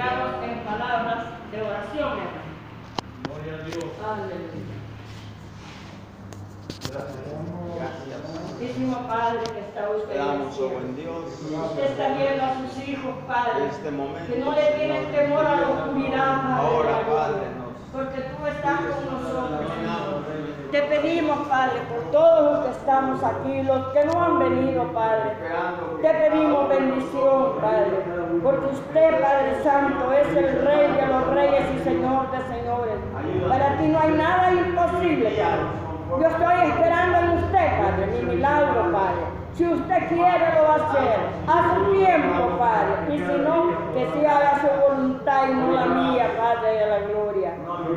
en palabras de oración, hermano. Gloria a Dios. Aleluya. Gracias. Santísimo Padre que está usted Te en el damos, oh buen Dios, Usted está viendo a sus hijos, Padre, este momento. que no le tienen Señor. temor a la oscuridad, Padre. Ahora, Padre, nos Porque tú estás con nosotros, Te pedimos, Padre, por todos los que estamos aquí, los que no han venido, Padre. Te pedimos bendición, Padre, porque usted, Padre Santo, es el Rey de los Reyes y Señor de Señores. Para ti no hay nada imposible, Padre. Yo estoy esperando en usted, Padre, mi milagro, Padre. Si usted quiere, lo va a hacer. A su tiempo, Padre. Y si no, que se haga su voluntad y no la mía, Padre de la gloria.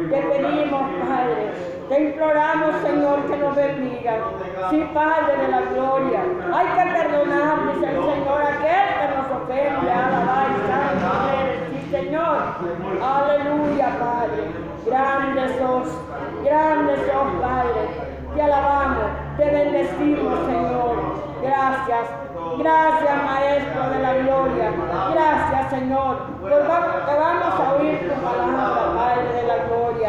Te pedimos, Padre. Te imploramos, Señor, que nos bendiga. Sí, Padre de la gloria. Hay que perdonar, dice el Señor, aquel que nos ofende. Alabar y santo. Sí, Señor. Aleluya, Padre. Grande sos. Grande sos, Padre. Te alabamos. Te bendecimos, Señor. Gracias. Gracias, Maestro de la Gloria. Gracias, Señor. Que vamos a oír tu palabra, Padre de la Gloria.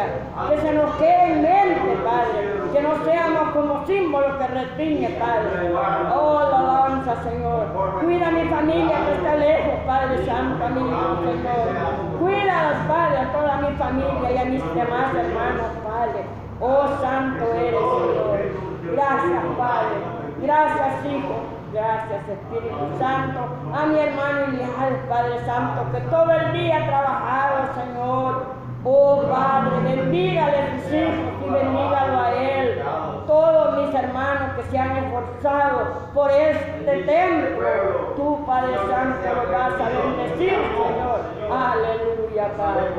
Que se nos quede en mente, Padre. Que no seamos como símbolos que restringen, Padre. Oh, la alabanza, Señor. Cuida a mi familia que está lejos, Padre Santo, a mi hijo, Señor. Cuida padres, a toda mi familia y a mis demás hermanos, Padre. Oh, santo eres, Señor. Gracias, Padre. Gracias, Hijo. Gracias, Espíritu Santo. A mi hermano Ilial, Padre Santo, que todo el día ha trabajado, Señor. Oh, Padre, bendígale a sus hijos y bendígalo a él. Todos mis hermanos que se han esforzado por este templo, tú, Padre Santo, lo vas a bendecir, Señor. Aleluya, Padre.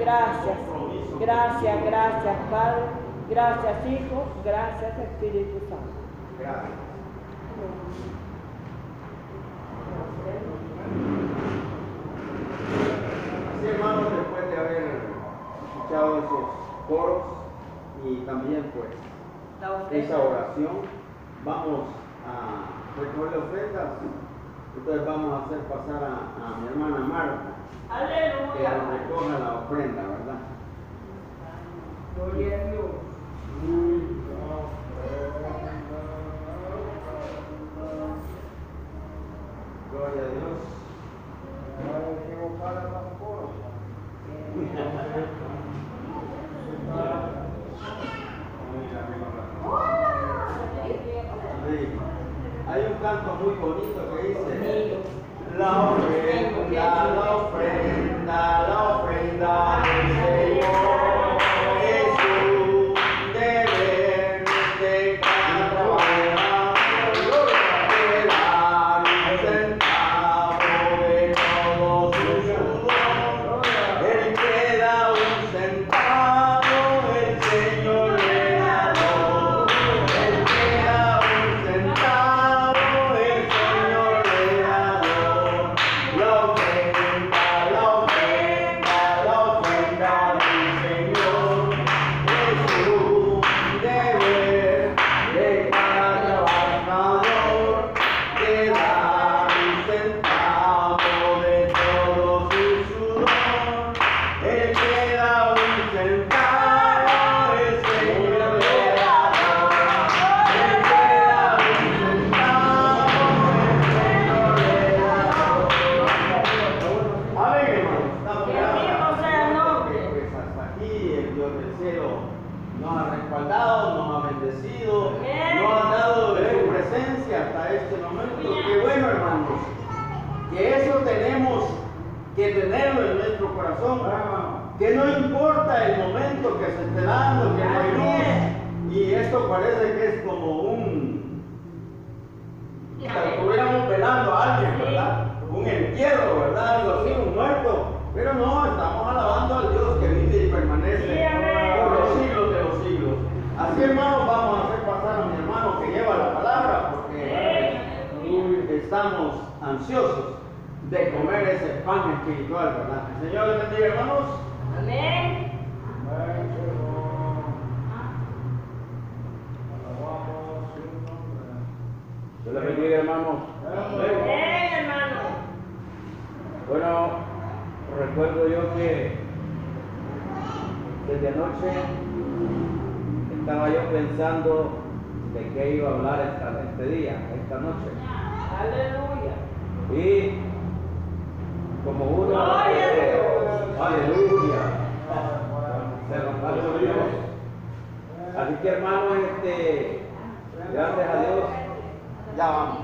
Gracias, gracias, gracias, Padre. Gracias, Hijo. Gracias, Espíritu Santo. Gracias. Hermanos, escuchado esos coros y también pues esa oración, vamos a recoger ofrendas. Entonces vamos a hacer pasar a, a mi hermana Marta que Aleluya. recoja la ofrenda, ¿verdad? Gloria a Dios. Que tenerlo en nuestro corazón. Que no importa el momento que se esté dando, que no hay luz. Y esto parece que es como un. que estuviéramos velando a alguien, ¿verdad? Un entierro, ¿verdad? Algo así, un muerto. Pero no, estamos alabando al Dios que vive y permanece por los siglos de los siglos. Así, hermanos, vamos a hacer pasar a mi hermano que lleva la palabra, porque estamos ansiosos de comer ese pan espiritual, ¿verdad? El Señor les bendiga, hermanos. Amén. Dios les bendiga, hermanos. Amén, hermano. Bueno, recuerdo yo que desde anoche estaba yo pensando de qué iba a hablar esta- este día, esta noche. Aleluya. Y como uno... Aleluya. Se nos va Dios. Así que hermanos, este, gracias a Dios, Ya vamos.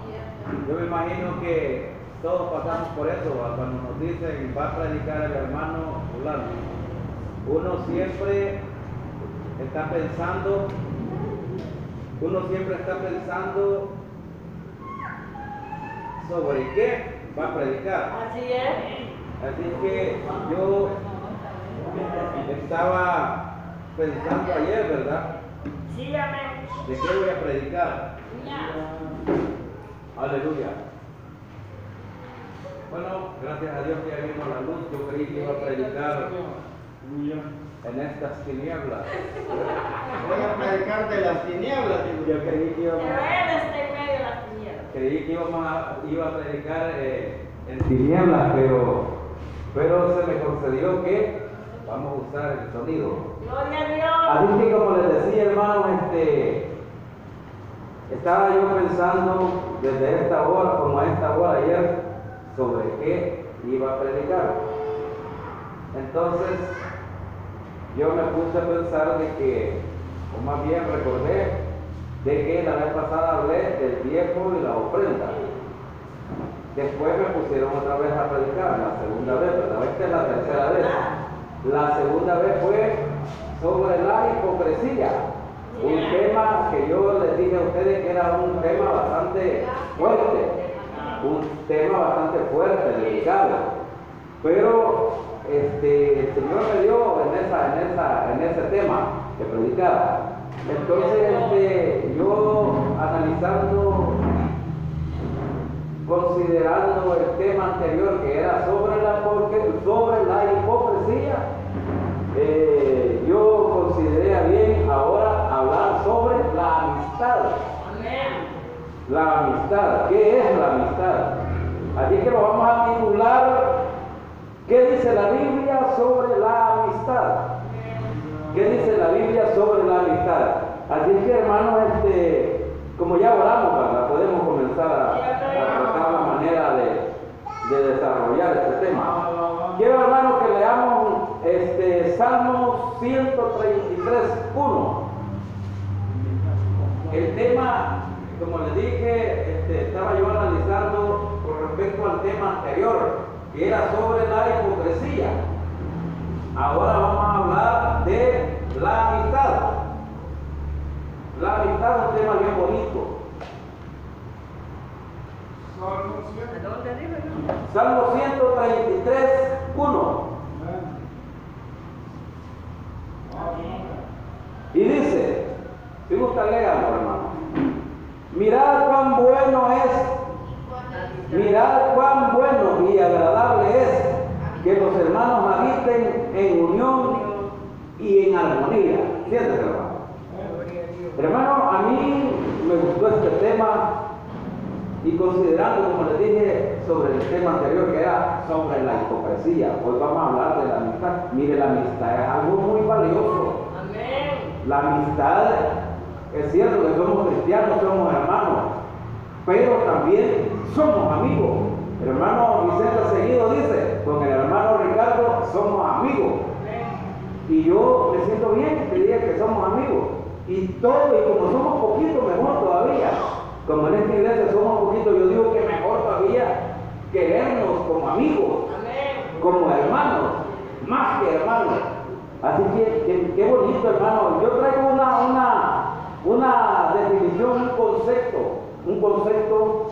yo me imagino que todos pasamos por eso, cuando nos dicen va a predicar el hermano fulano. Uno siempre está pensando, uno siempre está pensando sobre qué va a predicar. Así es. Así que yo estaba pensando ayer, ¿verdad? Sí, amén. ¿De qué voy a predicar? Aleluya. Bueno, gracias a Dios que ya vino la luz. Yo creí que iba a predicar en estas tinieblas. Voy a predicar de las tinieblas, digo Yo creí que iba a, él está en medio de las tinieblas. Creí que íbamos a, iba a predicar eh, en tinieblas, pero, pero se me concedió que vamos a usar el sonido. Gloria a Dios. Así que como les decía hermanos, este, estaba yo pensando desde esta hora, como a esta hora ayer, sobre qué iba a predicar. Entonces, yo me puse a pensar de que, o más bien recordé, de que la vez pasada hablé del diezmo y la ofrenda. Después me pusieron otra vez a predicar, la segunda vez, ¿verdad? Esta es la tercera vez. La segunda vez fue sobre la hipocresía. Un tema que yo les dije a ustedes que era un tema bastante fuerte, un tema bastante fuerte, delicado. Pero este, el Señor me dio en, esa, en, esa, en ese tema que predicar. Entonces este, yo analizando considerando el tema anterior que era sobre la, sobre la hipocresía, eh, yo consideré bien ahora hablar sobre la amistad. La amistad, ¿qué es la amistad? Así que lo vamos a titular, ¿qué dice la Biblia sobre la amistad? ¿Qué dice la Biblia sobre la amistad? Así que hermanos, este, como ya oramos, ¿verdad? podemos comenzar a, a tratar la manera de, de desarrollar este tema. Quiero hermanos que leamos este, Salmo 133, 1. El tema, como les dije, este, estaba yo analizando con respecto al tema anterior, que era sobre la hipocresía. Ahora vamos a hablar de la amistad. La amistad es un tema bien bonito. Salmo 133, 1. Y dice, si gusta leerlo, hermano. Mirad cuán bueno es, mirad cuán bueno y agradable es que los hermanos habiten en unión y en armonía. Siéntese, hermano. Hermano, a mí me gustó este tema y considerando, como les dije, sobre el tema anterior que era sobre la hipocresía, pues vamos a hablar de la amistad. Mire, la amistad es algo muy valioso. Amén. La amistad, es cierto que somos cristianos, somos hermanos, pero también somos amigos. El hermano Vicente Seguido dice, con el hermano Ricardo somos amigos. Y yo me siento bien que diga que somos amigos. Y todo, y como somos poquitos, mejor todavía. Como en esta iglesia somos poquitos, yo digo que mejor todavía querernos como amigos Amén. como hermanos, más que hermanos. Así que, que- qué bonito, hermano. Yo traigo una, una, una definición, un concepto, un concepto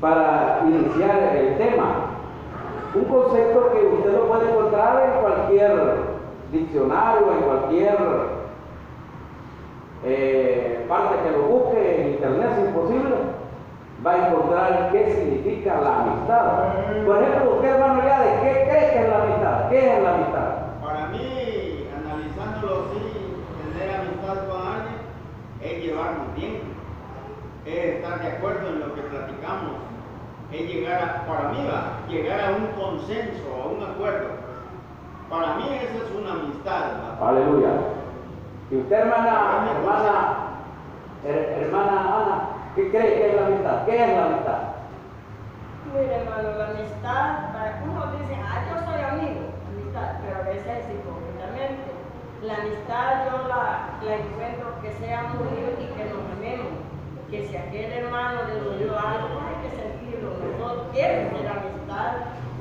para iniciar el tema. Un concepto que usted lo puede encontrar en cualquier diccionario, en cualquier eh, parte que lo busque en internet, si es posible, va a encontrar qué significa la amistad. Por ejemplo, usted, hermano, ya de qué cree que es la amistad. ¿Qué es la amistad? Para mí, analizándolo así, tener amistad con alguien es llevarnos bien, es estar de acuerdo en lo que platicamos, es llegar a, para mí va, llegar a un consenso, a un acuerdo. Amistad. ¿va? Aleluya. ¿Y usted, hermana, hermana, her- hermana Ana, qué cree que es la amistad? ¿Qué es la amistad? Mire, hermano, la amistad, para uno dice, ah, yo soy amigo, amistad, pero a veces es hipócritamente. La amistad yo la, la encuentro que sea unido y que nos amemos. Que si aquel hermano le dolió algo, hay que sentirlo. Nosotros queremos ser amistad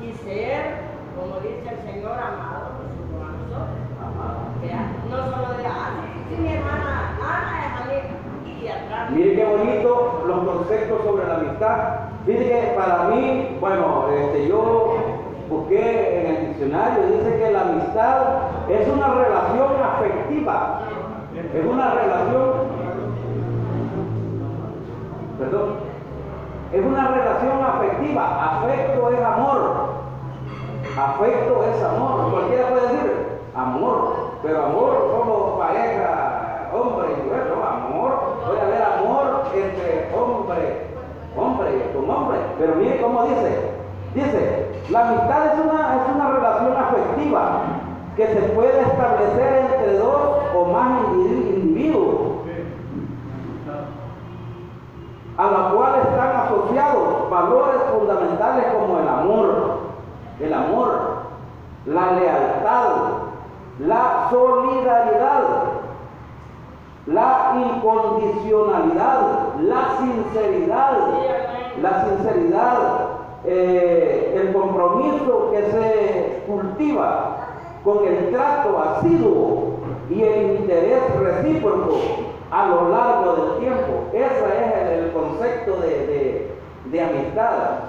y ser, como dice el Señor, amado nosotros a nosotros. No solo de, ah, sí, mi hermana Ana es amiga. Y atrás. Mire qué bonito los conceptos sobre la amistad. Dice que para mí, bueno, este, yo busqué en el diccionario, dice que la amistad es una relación afectiva. Es una relación, perdón, es una relación afectiva. Afecto es amor. Afecto es amor. Cualquiera puede decir amor, pero amor solo pareja, hombre y mujer, no, amor. Puede haber amor entre hombre, hombre con hombre. Pero mire cómo dice. Dice, la amistad es una, es una relación afectiva que se puede establecer entre dos o más individu- individuos a la cual están asociados valores fundamentales como el amor, el amor, la lealtad, la solidaridad, la incondicionalidad, la sinceridad, la sinceridad, eh, el compromiso que se cultiva con el trato asiduo y el interés recíproco a lo largo del tiempo. Ese es el, el concepto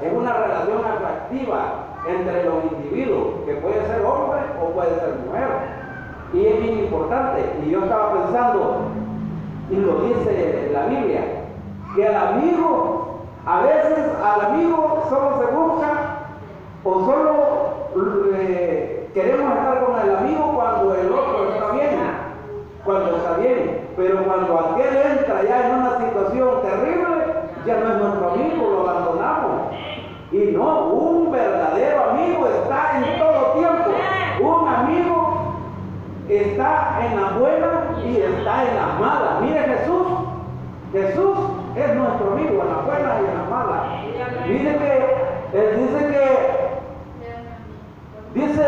Es una relación atractiva entre los individuos, que puede ser hombre o puede ser mujer. Y es bien importante. Y yo estaba pensando, y lo dice la Biblia, que al amigo, a veces al amigo solo se busca o solo eh, queremos estar con el amigo cuando el otro está bien, cuando está bien, pero cuando aquel entra ya en una situación terrible, ya no es nuestro amigo, lo abandonamos. Y no, un verdadero amigo está en todo tiempo. Un amigo está en la buena y está en la mala. Mire Jesús, Jesús es nuestro amigo en la buena y en la mala. Mire que, él dice que, dice,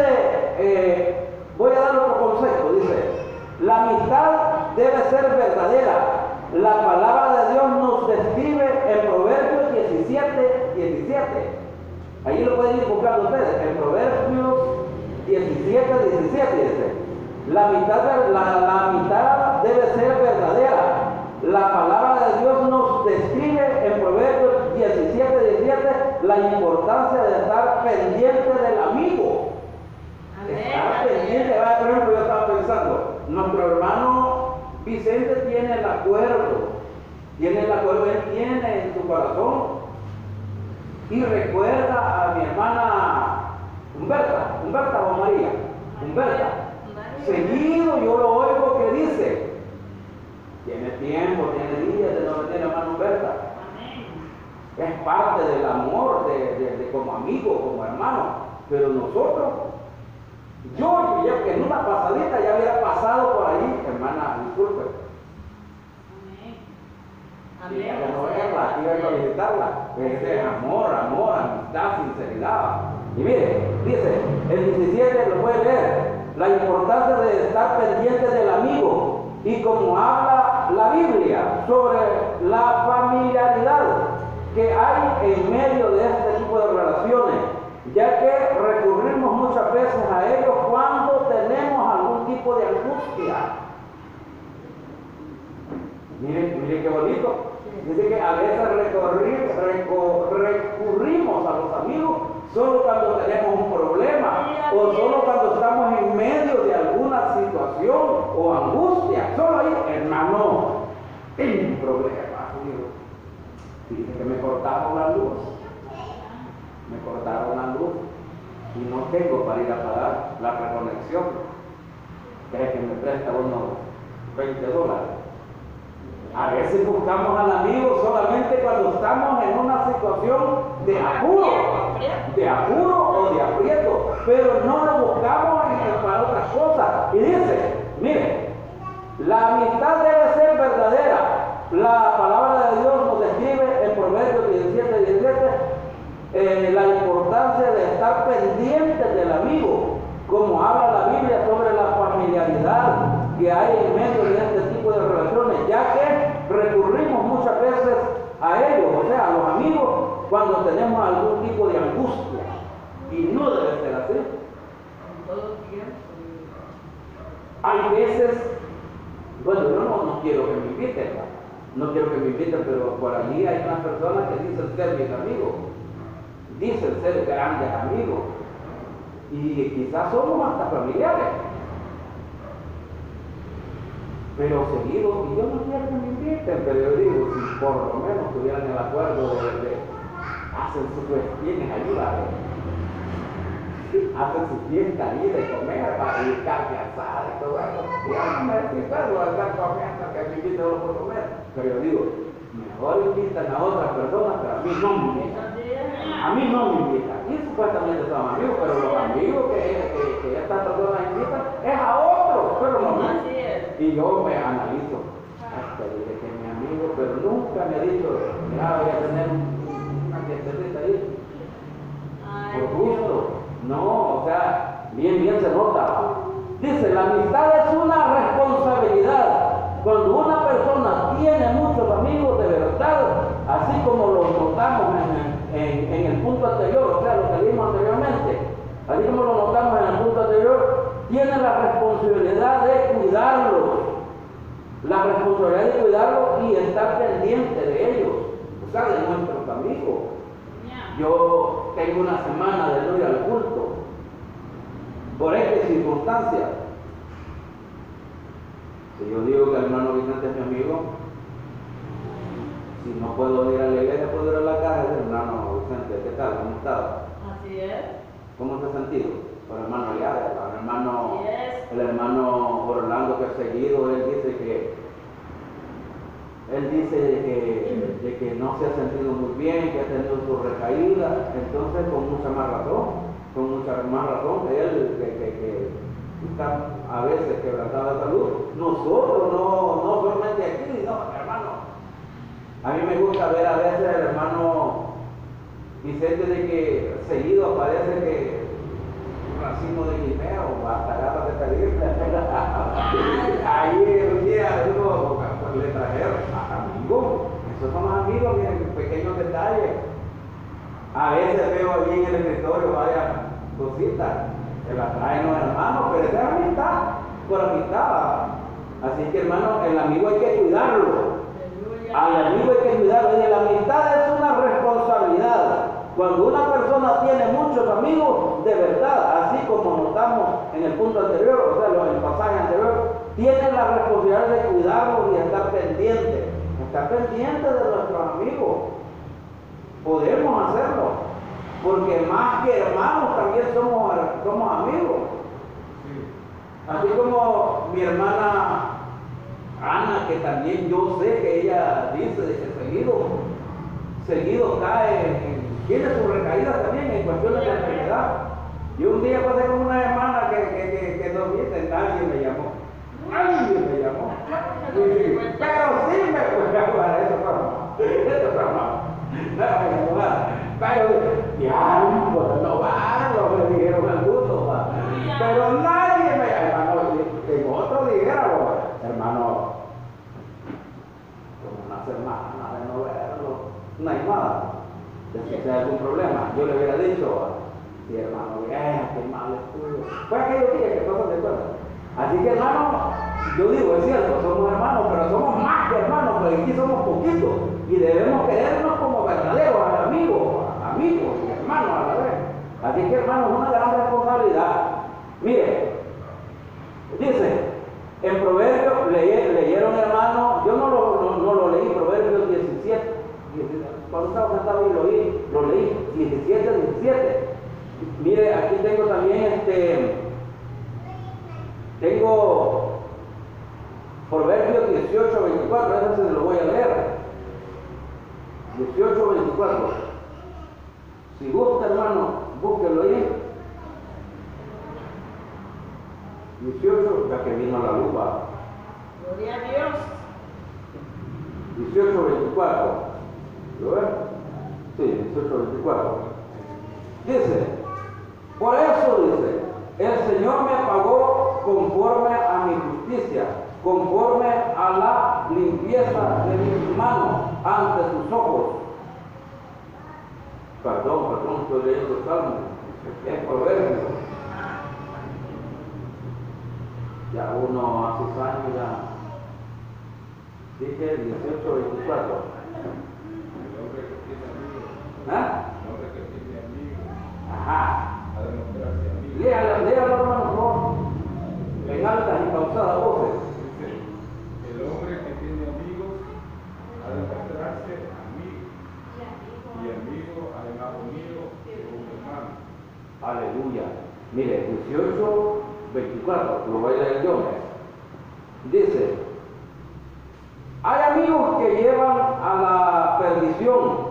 eh, voy a dar otro concepto, dice, la amistad debe ser verdadera. La palabra de Dios nos describe en Proverbios 17, 17. Ahí lo pueden ir buscando ustedes, en Proverbios 17, 17 dice. La mitad, la, la amistad debe ser verdadera. La palabra de Dios nos describe en Proverbios 17, 17 la importancia de estar pendiente del amigo. Estar pendiente, va, por ejemplo, yo estaba pensando, nuestro hermano Vicente tiene el acuerdo, tiene el acuerdo, él tiene en su corazón y recuerda a mi hermana Humberta, Humberta o María, Humberta. Seguido yo lo oigo que dice, tiene tiempo, tiene días de no tener hermana Humberta. Es parte del amor de, de- de como amigo, como hermano. Pero nosotros, yo, yo que en una pasadita ya había pasado por ahí, hermana, disculpe, no verla, iba a visitarla. Es amor, amor, amistad, sinceridad. Y mire, dice, el 17 lo puede leer, la importancia de estar pendiente del amigo y como habla la Biblia sobre la familiaridad que hay en medio de este tipo de relaciones, ya que recurrimos muchas veces a ellos cuando tenemos algún tipo de angustia. Mire, mire qué bonito. Dice que a veces recurrimos a los amigos solo cuando tenemos un problema o solo cuando estamos en medio de alguna situación o angustia. Solo ahí, hermano, tengo un problema. Dice que me cortaron la luz. Me cortaron la luz y no tengo para ir a pagar la reconexión. ¿Cree que me presta unos 20 dólares? A veces buscamos al amigo solamente cuando estamos en una situación de apuro, de apuro o de aprieto, pero no lo buscamos para otras cosas. Y dice La amistad debe ser verdadera. La palabra de Dios nos describe en Proverbios 17, 17 eh, la importancia de estar pendientes del amigo, como habla la Biblia sobre la familiaridad que hay en medio de este tipo de relaciones, ya que recurrimos muchas veces a ellos, o sea, a los amigos, cuando tenemos algún tipo de angustia. Y no debe ser así. Hay veces, bueno, yo no, no quiero que me inviten, no quiero que me inviten, pero por allí hay unas personas que dicen ser mis amigos, dicen ser grandes amigos, y quizás somos hasta familiares. Pero seguido, y yo no quiero que me inviten, pero yo digo, si por lo menos tuvieran el acuerdo de, de hacen sus festines allí, hacen su fiesta allí de comer, para ir carne asada y todo eso. Y no me necesito estar comiendo que me inviten solo por comer. Pero yo digo, mejor invitan a otras personas, pero a mí no me invitan. A mí no me invitan. Y supuestamente son amigos, pero los amigos que, que, que estas personas invitan es a otros, pero no a mí. Y yo me analizo. Hasta dije que mi amigo, pero nunca me ha dicho, ya voy a tener una fiestecita ahí. Por gusto. No, o sea, bien, bien se nota. Dice, la amistad es una responsabilidad. Cuando una persona tiene muchos amigos de verdad, así como lo notamos en, en, en el punto anterior, o sea, lo que vimos anteriormente, así como lo notamos en el punto anterior, tiene la responsabilidad de cuidarlos, la responsabilidad de cuidarlos y estar pendiente de ellos, o sea, de nuestros amigos. Yo tengo una semana de no ir al culto, por esta circunstancia. Si yo digo que el hermano Vicente es mi amigo, si no puedo ir a la iglesia, puedo ir a la casa, hermano Vicente, ¿qué tal? ¿Cómo está? Así es. ¿Cómo se ha sentido? Con el hermano Liara, el hermano, Yes. el hermano Orlando que ha seguido, él dice que él dice de que, de que no se ha sentido muy bien, que ha tenido su recaída, entonces con mucha más razón, con mucha más razón que él, que, que, que está a veces quebrantado de salud. Nosotros, no, no solamente aquí, no, hermano. A mí me gusta ver a veces el hermano Vicente de que seguido aparece que racimo de guineo, hasta ganas de pedirle. Ahí un día uno pues, le trajeron a amigos, esos son los amigos, miren, pequeños detalles. A veces veo allí en el escritorio varias cositas que las traen los hermanos, pero esa es amistad, por amistad. Así que hermano, el amigo hay que cuidarlo. Al amigo hay que cuidarlo. Y la amistad es una responsabilidad. Cuando una persona tiene muchos amigos, de verdad, así como notamos en el punto anterior, o sea, en el pasaje anterior, tiene la responsabilidad de cuidarlos y estar pendiente. Estar pendiente de nuestros amigos. Podemos hacerlo. Porque más que hermanos también somos, somos amigos. Así como mi hermana Ana, que también yo sé que ella dice de que seguido, seguido cae, en- tiene su recaída también en cuestiones de enfermedad. Yo un día pasé con una hermana que, que, que, que no nadie me llamó. Nadie me llamó. Pero sí me fue a jugar, eso fue mamá. Eso fue mamá. No nada. Pero, pues no va, lo me dijeron algunos, va. Pero nadie me hermano, en otro dijera, hermano, como una semana de no verlo, no hay nada. Si hay algún problema, yo le hubiera dicho, sí, hermano, eh, qué mal estuvo. Fue aquellos días que cosas de cuenta. Así que, hermano, yo digo, es cierto, somos hermanos, pero somos más que hermanos, porque aquí somos poquitos y debemos querernos como verdaderos amigos, amigos y hermanos a la vez. Así que, hermanos, una gran responsabilidad. Mire, dice, en Proverbios, leye- leyeron hermano, yo no lo, no lo leí, Proverbios 17, 17, cuando estaba sentado y lo oí, lo leí, 17, 17. Mire, aquí tengo también este, tengo Proverbios 18, 24, ese se lo voy a leer. 18, 24. Si gusta, hermano, búsquelo ahí. 18, ya que vino la lupa. Gloria a Dios. 18, 24. ¿Lo ven? Sí, 18, 24. Dice, por eso dice, el Señor me pagó conforme a mi justicia, conforme a la limpieza de mis manos ante sus ojos. Perdón, perdón, estoy leyendo el Salmo, es proverbio. Ya uno hace años ya Dije 18, 24. El hombre que tiene amigos, ¿Ah? el hombre que tiene amigos, Ajá. Léalo, léalo, hermano, por favor. En altas y pausadas voces. Dice, el hombre que tiene amigos ha de mostrarse amigo. Y amigo, además unido con un hermano. Aleluya. Mire, 18, 24, lo voy a leer yo. Dice, hay amigos que llevan a la perdición,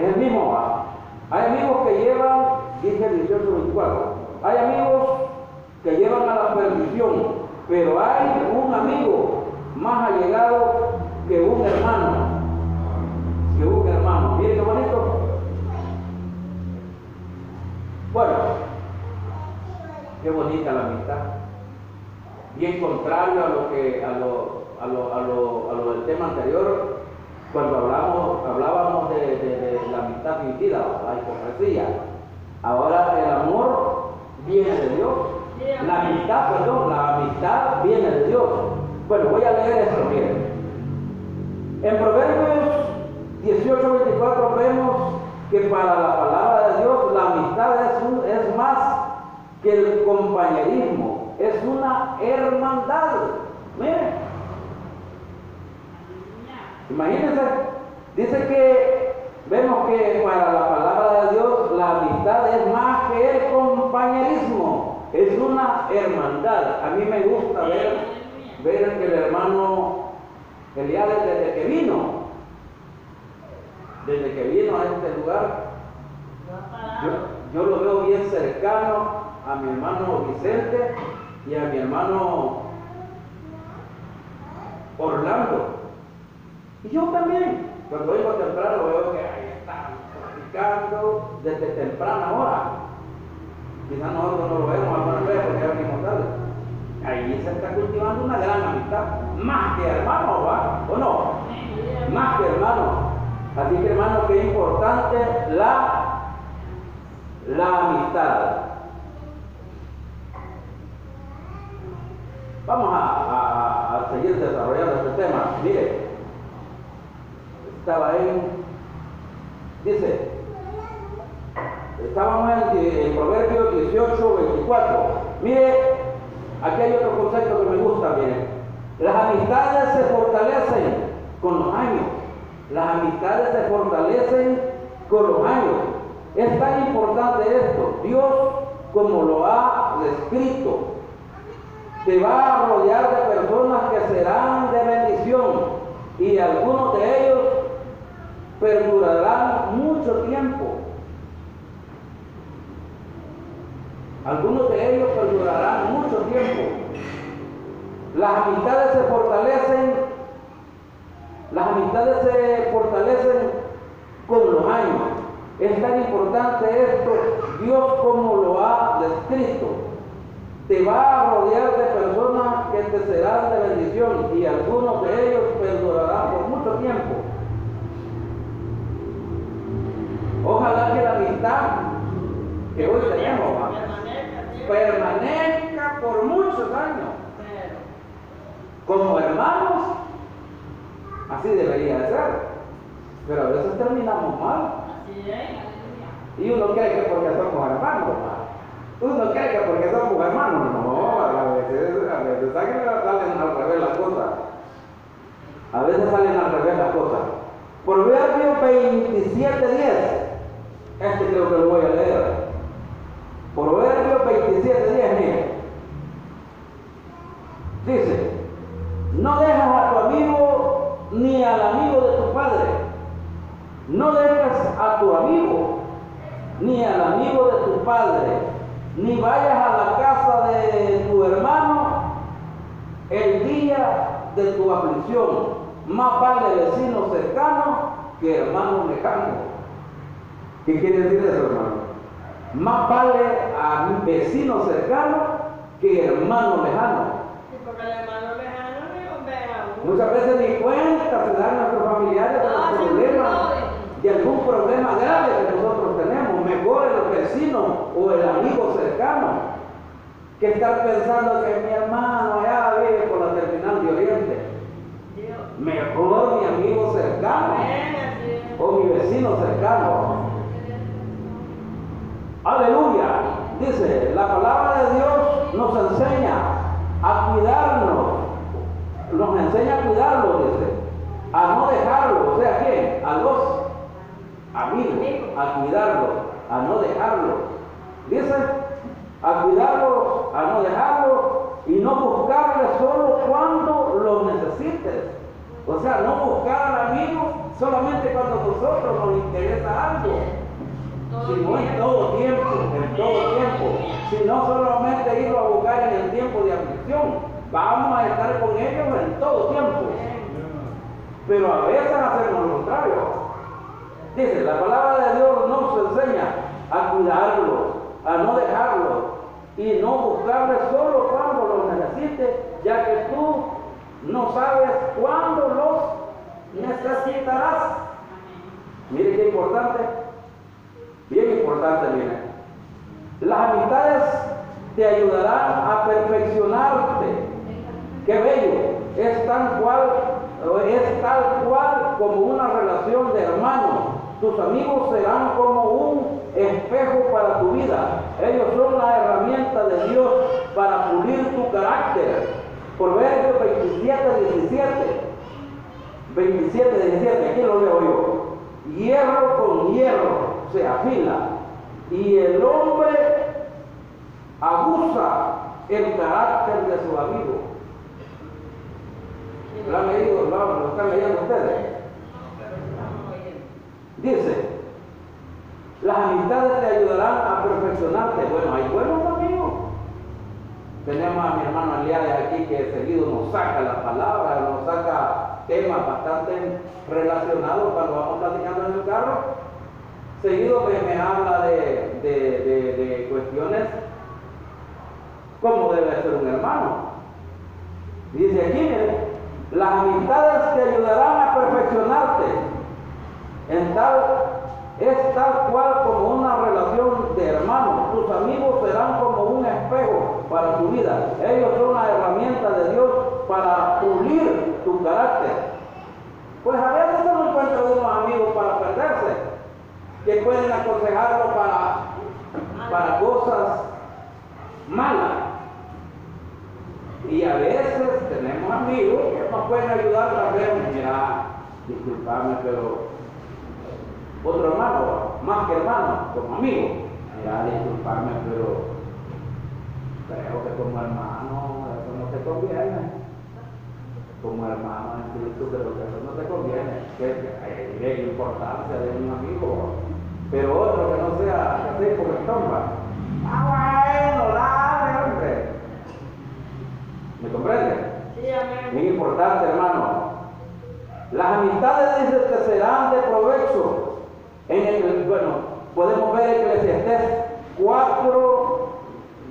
es el mismo. ¿va? Hay amigos que llevan, dice 18, 24, hay amigos que llevan a la perdición, pero hay un amigo más allegado que un hermano, que un hermano. Miren qué bonito. Bueno, qué bonita la amistad. Bien contrario a lo que a lo, a lo, a lo, a lo del tema anterior, cuando hablábamos de, la amistad fingida, la hipocresía. Ahora el amor viene de Dios. La amistad, perdón, la amistad viene de Dios. Bueno, voy a leer esto, miren. En Proverbios 18, 24 vemos que para la palabra de Dios la amistad es, es más que el compañerismo, es una hermandad. Miren, imagínense, dice que vemos que para la palabra de Dios la amistad es más que el compañerismo, es una hermandad. A mí me gusta ver, ver que el hermano Eliades desde que vino, desde que vino a este lugar, yo, yo lo veo bien cercano a mi hermano Vicente y a mi hermano Orlando. Y yo también, cuando vengo temprano veo que ahí están practicando desde temprana hora. Quizás nosotros no lo vemos algunas veces porque ya venimos tarde. Ahí se está cultivando una gran amistad, más que hermanos, ¿va? ¿O no? Más que hermanos. Así que hermanos, qué importante la, la amistad. Vamos a, a- a seguir desarrollando este tema. Mire, estaba en, dice, estábamos en, en Proverbios 18, 24. Mire, aquí hay otro concepto que me gusta, mire. Las amistades se fortalecen con los años. Las amistades se fortalecen con los años. Es tan importante esto. Dios, como lo ha descrito, te va a rodear de personas que serán de bendición y algunos de ellos perdurarán mucho tiempo. Algunos de ellos perdurarán mucho tiempo. Las amistades se fortalecen, las amistades se fortalecen con los años. Es tan importante esto, Dios como lo ha descrito te va a rodear de personas que te serán de bendición y algunos de ellos perdurarán por mucho tiempo. Ojalá que la amistad que hoy tenemos permanezca por muchos años. Como hermanos, así debería de ser. Pero a veces terminamos mal. Y uno cree que porque somos hermanos, uno cree que porque somos hermanos, no, a veces, a veces salen, salen al revés las cosas. A veces salen al revés las cosas. Proverbio 27, 10. Este creo que lo voy a leer. Proverbio 27, 10, mire. Dice, no dejas a tu amigo ni al amigo de tu padre. No dejas a tu amigo ni al amigo de tu padre, ni vayas a la casa de tu hermano el día de tu aflicción. Más vale vecino cercano que hermano lejano. ¿Qué quiere decir eso, hermano? Más vale a mi vecino cercano que hermano lejano. Sí, porque el hermano lejano a uno. Muchas veces ni cuenta se dan nuestros familiares de Ah, los problemas, no. de algún problema grave que nosotros tenemos. Mejor el vecino o el amigo cercano que estar pensando que mi hermano allá vive por la terminal de Oriente. Mejor mi amigo cercano es. o mi vecino cercano. Aleluya. Dice, la palabra de Dios nos enseña a cuidarnos. Nos enseña a cuidarlo, dice. A no dejarlo. O sea, ¿quién? A los amigos. A cuidarlo. A no dejarlo. Dice, a cuidarlo, a no dejarlo y no buscarle solo cuando lo necesites. O sea, no buscar al amigo solamente cuando a nosotros nos interesa algo sino en todo tiempo, en todo tiempo, sino solamente irlo a buscar en el tiempo de aflicción. Vamos a estar con ellos en todo tiempo, pero a veces hacemos lo contrario. Dice, la palabra de Dios nos enseña a cuidarlo, a no dejarlo y no buscarle solo cuando lo necesite, ya que tú no sabes cuándo los necesitarás. Mire qué importante. Bien importante, mire. Las amistades te ayudarán a perfeccionarte. Qué bello. Es tan cual, es tal cual como una relación de hermanos. Tus amigos serán como un espejo para tu vida. Ellos son la herramienta de Dios para pulir tu carácter. Proverbios 27, 17. 27, 17, aquí lo leo yo. Hierro con hierro se afila y el hombre abusa el carácter de su amigo. ¿Lo han leído? ¿Lo, están leyendo ustedes? Dice, las amistades te ayudarán a perfeccionarte. Bueno, hay buenos amigos. Tenemos a mi hermano Aliades aquí que seguido nos saca la palabra, nos saca temas bastante relacionados cuando vamos platicando en el carro. Seguido me, me habla de, de, de- cuestiones como debe ser un hermano. Dice aquí, las amistades te ayudarán a perfeccionarte. En tal, es tal cual como una relación de hermanos. Tus amigos serán como un espejo para tu vida. Ellos son la herramienta de Dios para pulir tu carácter. Pues a veces se no encuentra unos amigos para perderse, que pueden aconsejarlo para, para cosas malas. Y a veces tenemos amigos que nos pueden ayudar también. Mira, disculpame, pero otro hermano, más que hermano, como amigo. Mira, disculpame, pero creo que como hermano eso no te conviene. Como hermano en Cristo, pero que eso no te conviene. Que hay la importancia de un amigo. Pero otro que no sea así como estomba. Ah, bueno, dale, hombre. ¿Me comprende? Sí, amén. Bien importante, hermano. Las amistades dice que serán de provecho. En el, bueno, podemos ver Eclesiastés 4,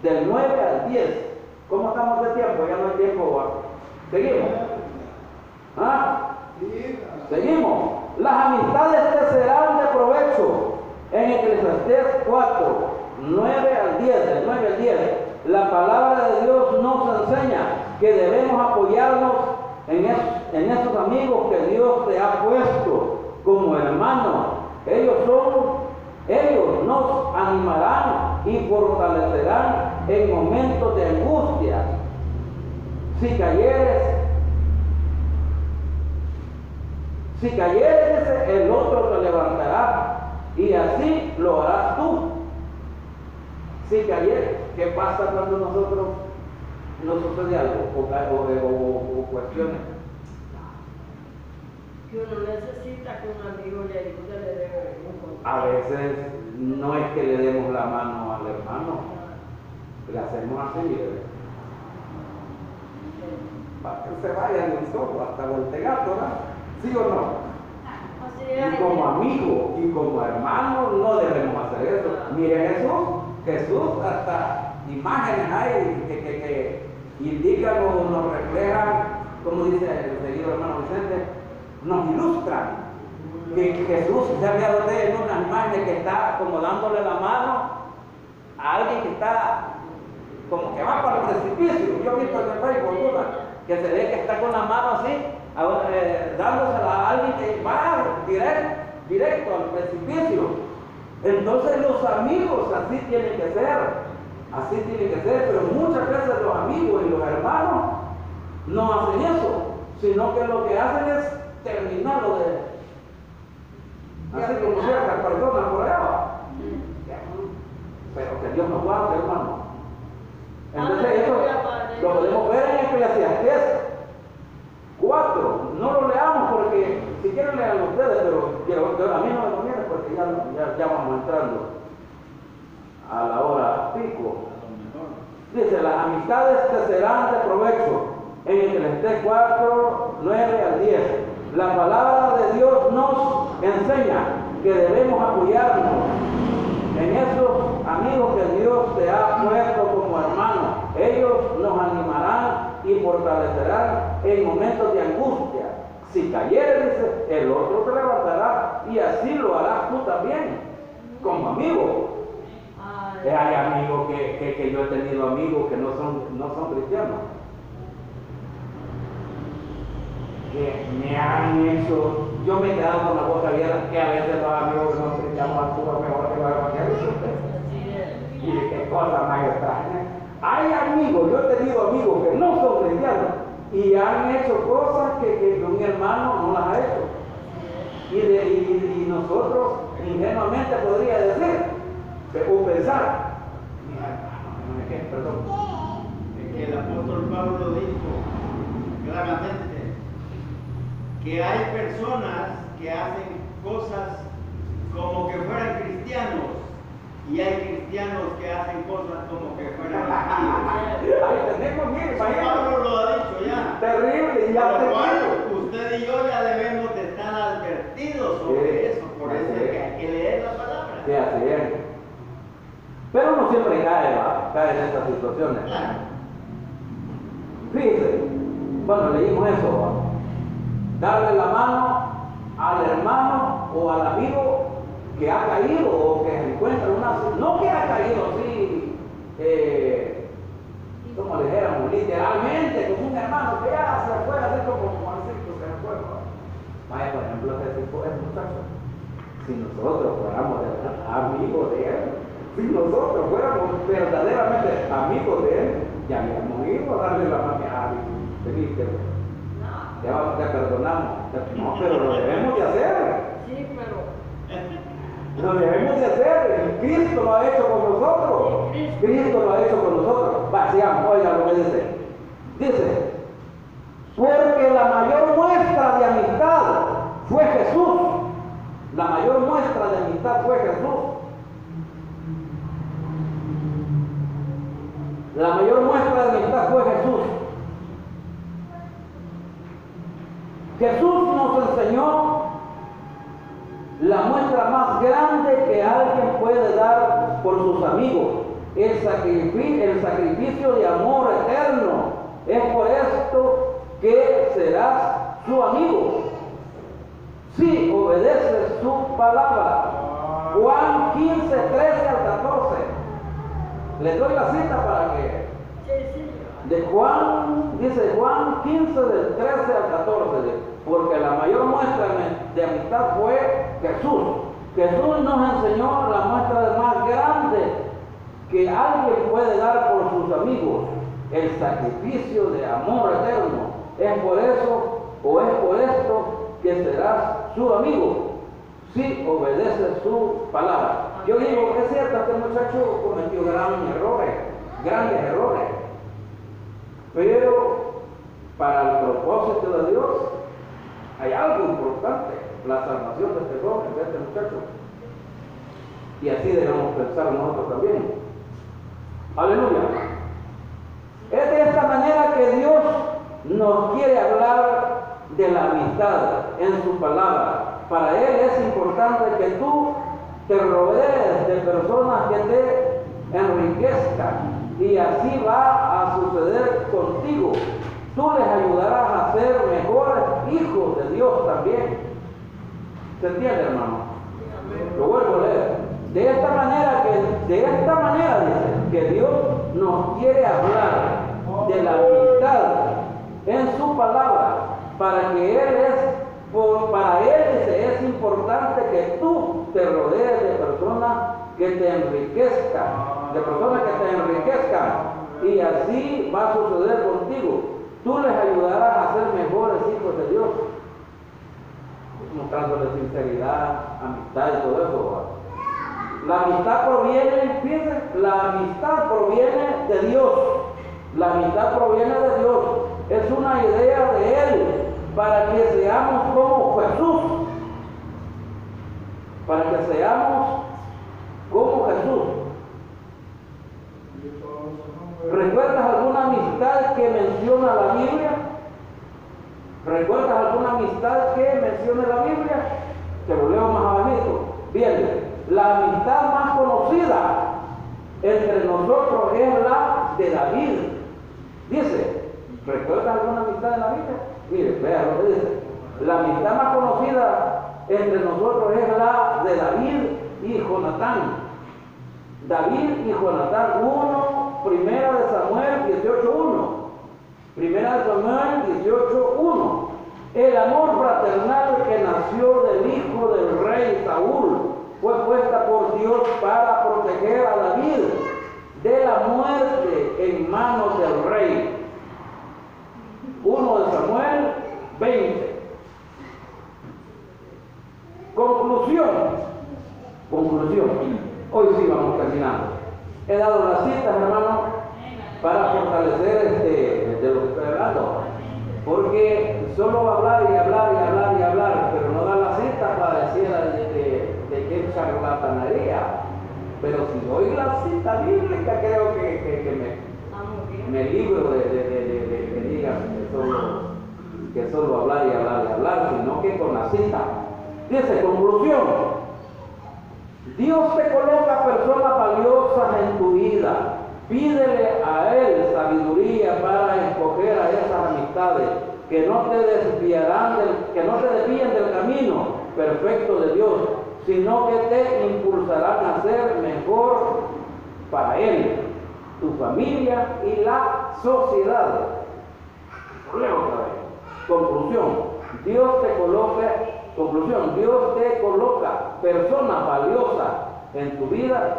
del 9 al 10. ¿Cómo estamos de tiempo? Ya no hay tiempo. ¿va? Seguimos. ¿Ah? Seguimos. Las amistades te serán de provecho. En Eclesiastés 4, 9 al 10, del 9 al 10. La palabra de Dios nos enseña que debemos apoyarnos en, es- esos amigos que Dios te ha puesto como hermanos. Ellos son, ellos nos animarán y fortalecerán en momentos de angustia. Si cayeres, si cayeres, el otro te levantará. Y así lo harás tú. Si cayeres, ¿qué pasa cuando nosotros nos sucede algo o, o- o- o cuestiones? Que uno necesita que un amigo le ayude, le dé un. A veces no es que le demos la mano al hermano, le hacemos así, mire. para que se vaya de un solo hasta Voltegato, ¿verdad? ¿Sí o no? Y como amigo y como hermano no debemos hacer eso. Mire Jesús, Jesús hasta imágenes hay que, que, que indican o nos reflejan, como dice el seguido hermano Vicente, nos ilustran. Que Jesús se había dado en una imagen que está como dándole la mano a alguien que está como que va para el precipicio. Yo he visto en el Facebook una, que se ve que está con la mano así, a- eh, dándosela a alguien que va directo, directo al precipicio. Entonces los amigos así tienen que ser, así tienen que ser, pero muchas veces los amigos y los hermanos no hacen eso, sino que lo que hacen es terminarlo de, así como ciertas personas por allá. Pero que Dios nos guarde, hermano. Entonces eso lo podemos ver en Eclesiastés 4. No lo leamos porque si quieren lean ustedes, pero quiero- a mí no me conviene porque ya, ya, ya vamos entrando a la hora pico. Dice, las amistades te serán de provecho. En Eclesiastés 4, 9 al 10. La palabra de Dios nos enseña que debemos apoyarnos en esos amigos que Dios te ha puesto como hermanos. Ellos nos animarán y fortalecerán en momentos de angustia. Si cayeres, dice, el otro te levantará y así lo harás tú también, como amigo. Eh, Hay amigos que, que- que yo he tenido amigos que no son, no son cristianos. Que me han hecho, yo me he quedado con la boca abierta, que a veces los amigos que no son cristianos actúan mejor que los evangélicos. Y qué cosa más extraña. Hay amigos, yo he tenido amigos que no son cristianos y han hecho cosas que, que un hermano no las ha hecho. Y, nosotros ingenuamente podría decir o pensar, "Mira, hermano, que no me quede, perdón. Es que el apóstol Pablo dijo claramente que hay personas que hacen cosas como que fueran cristianos y hay cristianos que hacen cosas como que fueran impíos. Ahí tenemos, mire. Pablo lo ha dicho ya. Terrible, y ya cual, digo. usted y yo ya debemos de estar advertidos sobre Sí, eso. Por eso es que hay que leer la palabra. Sí, así es. Pero uno siempre cae, va, cae en estas situaciones. Claro. Fíjese, bueno, leímos eso, ¿va? darle la mano al hermano o al amigo que ha caído o que se encuentra en una no que ha caído así, eh, como dijéramos, literalmente, como un hermano que ya se fue así como Juancito se fue. ¿va? Vaya, por ejemplo, ese tipo de muchacho, si nosotros fuéramos amigos de él, si nosotros fuéramos verdaderamente amigos de él, ya habíamos ido a darle la mano a. Veniste, No, ya vamos, te perdonamos. No, pero lo debemos de hacer. Lo debemos de hacer. Cristo lo ha hecho con nosotros. Cristo lo ha hecho con nosotros. Va, sigamos, oiga lo que dice. Dice, porque la mayor muestra de amistad fue Jesús. La mayor muestra de amistad fue Jesús. La mayor muestra de amistad fue Jesús. Jesús nos enseñó la muestra más grande que alguien puede dar por sus amigos, el sacrificio, el sacrificio de amor eterno. Es por esto que serás su amigo. Si obedeces su palabra. Juan 15, 13 al 14. Les doy la cita para que de Juan, dice Juan 15 del 13 al 14, de- porque la mayor muestra de- amistad fue Jesús. Jesús nos enseñó la muestra más grande que alguien puede dar por sus amigos, el sacrificio de amor eterno. Es por eso o es por esto que serás su amigo si obedeces su palabra. Yo digo, es cierto, este muchacho cometió grandes errores, grandes errores. Pero para el propósito de Dios hay algo importante, la salvación de este joven, de este muchacho. Y así debemos pensar nosotros también. Aleluya. Es de esta manera que Dios nos quiere hablar de la amistad en su palabra. Para Él es importante que tú te rodees de personas que te enriquezcan y así va a suceder contigo. Tú les ayudarás a ser mejores hijos de Dios también. ¿Se entiende, hermano? Lo vuelvo a leer. De esta manera que, de esta manera dice, que Dios nos quiere hablar de la amistad en su palabra, para que Él es, por, para Él dice, es importante que tú te rodees de personas que te enriquezcan, de personas que te enriquezcan, y así va a suceder contigo. Tú les ayudarás a ser mejores hijos de Dios, mostrándoles sinceridad, amistad y todo eso. La amistad proviene, fíjense, la amistad proviene de Dios. La amistad proviene de Dios. Es una idea de Él para que seamos como Jesús. Para que seamos como Jesús. ¿Recuerdas alguna amistad que menciona la Biblia? ¿Recuerdas alguna amistad que menciona la Biblia? Que lo leo más abajito. Bien, la amistad más conocida entre nosotros es la de David. Dice, ¿recuerdas alguna amistad de la Biblia? Mire, vea lo que dice. La amistad más conocida entre nosotros es la de David y Jonatán. David y Jonatán, uno, primera de Samuel 18.1. Primera de Samuel 18.1. El amor fraternal que nació del hijo del rey Saúl fue puesta por Dios para proteger a David de la muerte en manos del rey. 1 de Samuel 20. Conclusión. Conclusión. Hoy sí vamos terminando. He dado las citas, hermano, para fortalecer este, estoy hablando. Porque solo hablar y hablar y hablar y hablar, pero no dar la cita para decir de, de, de qué charlatanería. Pero si doy la cita bíblica, creo que, que, que me, me, libro de, de, que digan que solo, que solo hablar y hablar y hablar, sino que con la cita. Dice, conclusión, Dios te coloca personas valiosas en tu vida. Pídele a Él sabiduría para escoger a esas amistades que no te desviarán, del, que no te desvíen del camino perfecto de Dios, sino que te impulsarán a ser mejor para Él, tu familia y la sociedad. Conclusión, Dios te coloca Conclusión, Dios te coloca personas valiosas en tu vida.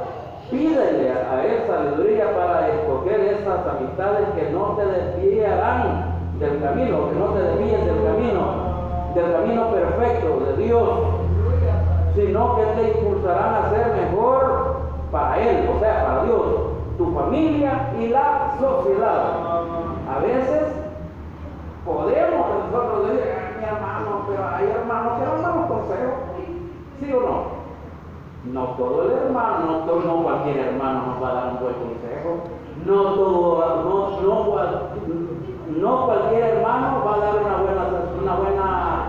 Pídele a Él sabiduría para escoger esas amistades que no te desviarán del camino, que no te desvíen del camino, del camino perfecto de Dios, sino que te impulsarán a ser mejor para Él, o sea, para Dios, tu familia y la sociedad. A veces podemos nosotros decir, hermano, pero hay hermanos que no damos consejos, ¿sí o no? No todo el hermano, no, no cualquier hermano nos va a dar un buen consejo, no todo, no, no, no cualquier hermano va a dar una buena, una buena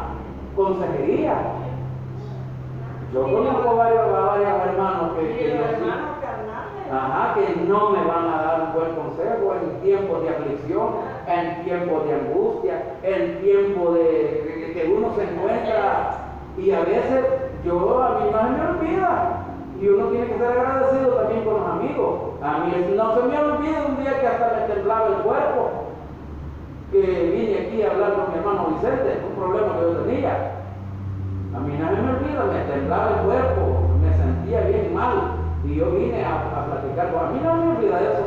consejería. Yo conozco varios, varios hermanos que, que, ajá, que no me van a dar un buen consejo en tiempos de aflicción, en tiempos de angustia, en tiempos de, que uno se encuentra y a veces yo a mí no se me olvida y uno tiene que ser agradecido también con los amigos. A mí no se me olvida un día que hasta me temblaba el cuerpo, que vine aquí a hablar con mi hermano Vicente, un problema que yo tenía. A mí no se me olvida, me temblaba el cuerpo, me sentía bien mal y yo vine a, a platicar con a mí no me olvida eso.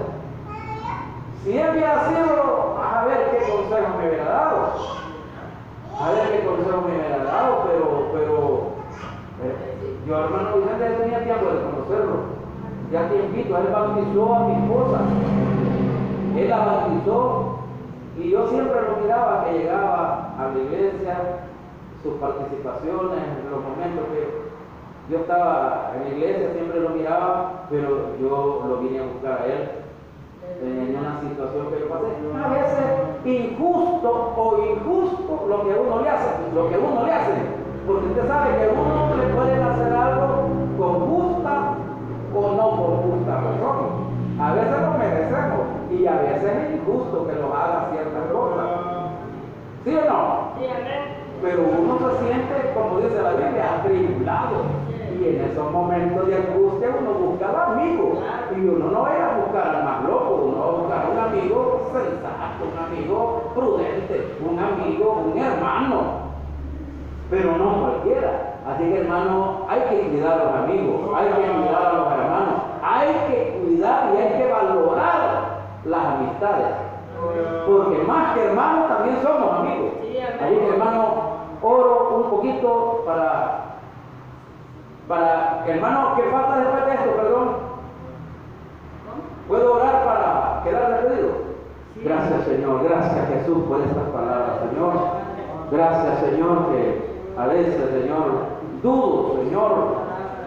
Si hubiera sido, a ver qué consejo me hubiera dado. A ver qué consejo me hubiera dado, pero, pero yo hermano Vicente tenía tiempo de conocerlo. Ya tiempito, él bautizó a mi esposa. Él la bautizó y yo siempre lo miraba que llegaba a la iglesia, sus participaciones, los momentos que yo estaba en la iglesia, siempre lo miraba, pero yo lo vine a buscar a él en una situación que yo pasé. A veces injusto lo que uno le hace, lo que uno le hace. Porque usted sabe que a uno le pueden hacer algo con justa o no con justa razón. A veces lo merecemos y a veces es injusto que nos haga ciertas cosas. ¿Sí o no? Sí. Pero uno se siente, como dice la Biblia, atribulado. Y en esos momentos de angustia uno busca al amigo. Y uno no va a buscar al más loco, uno va a buscar a un amigo sensato, un amigo prudente, un amigo, un hermano. Pero no cualquiera. Así que hermano, hay que cuidar a los amigos, hay que cuidar a los hermanos, hay que cuidar y hay que valorar las amistades. Porque más que hermanos también somos amigos. Así que hermano, oro un poquito para, para, hermano, ¿qué falta después de esto? Perdón. ¿Puedo orar para quedar despedido? Gracias Señor, gracias Jesús por estas palabras, Señor. Gracias Señor que a veces, Señor, dudo, Señor.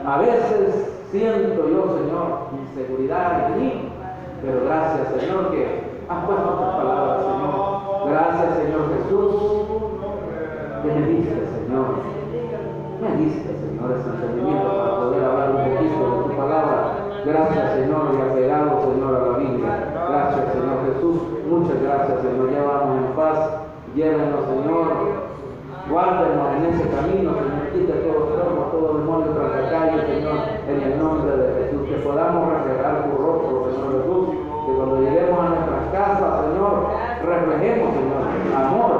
A veces siento yo, Señor, inseguridad en mí. Pero gracias Señor que has puesto estas palabras, Señor. Gracias Señor Jesús que me diste, Señor. Me diste, Señor, ese entendimiento para poder hablar un poquito de tu palabra. Gracias, Señor, y apegado, Señor, a la Biblia. Gracias, Señor Jesús. Muchas gracias, Señor. Ya vamos en paz. Llévenos, Señor. Guárdenos en ese camino, Señor. Quita todo trauma, todo demonio tras la calle, Señor, en el nombre de Jesús. Que podamos reflejar tu rostro, Señor Jesús. Que cuando lleguemos a nuestras casas, Señor, reflejemos, Señor, amor.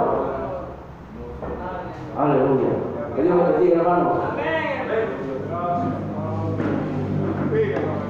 Aleluya. Que Dios los bendiga, hermanos. Te alabamos.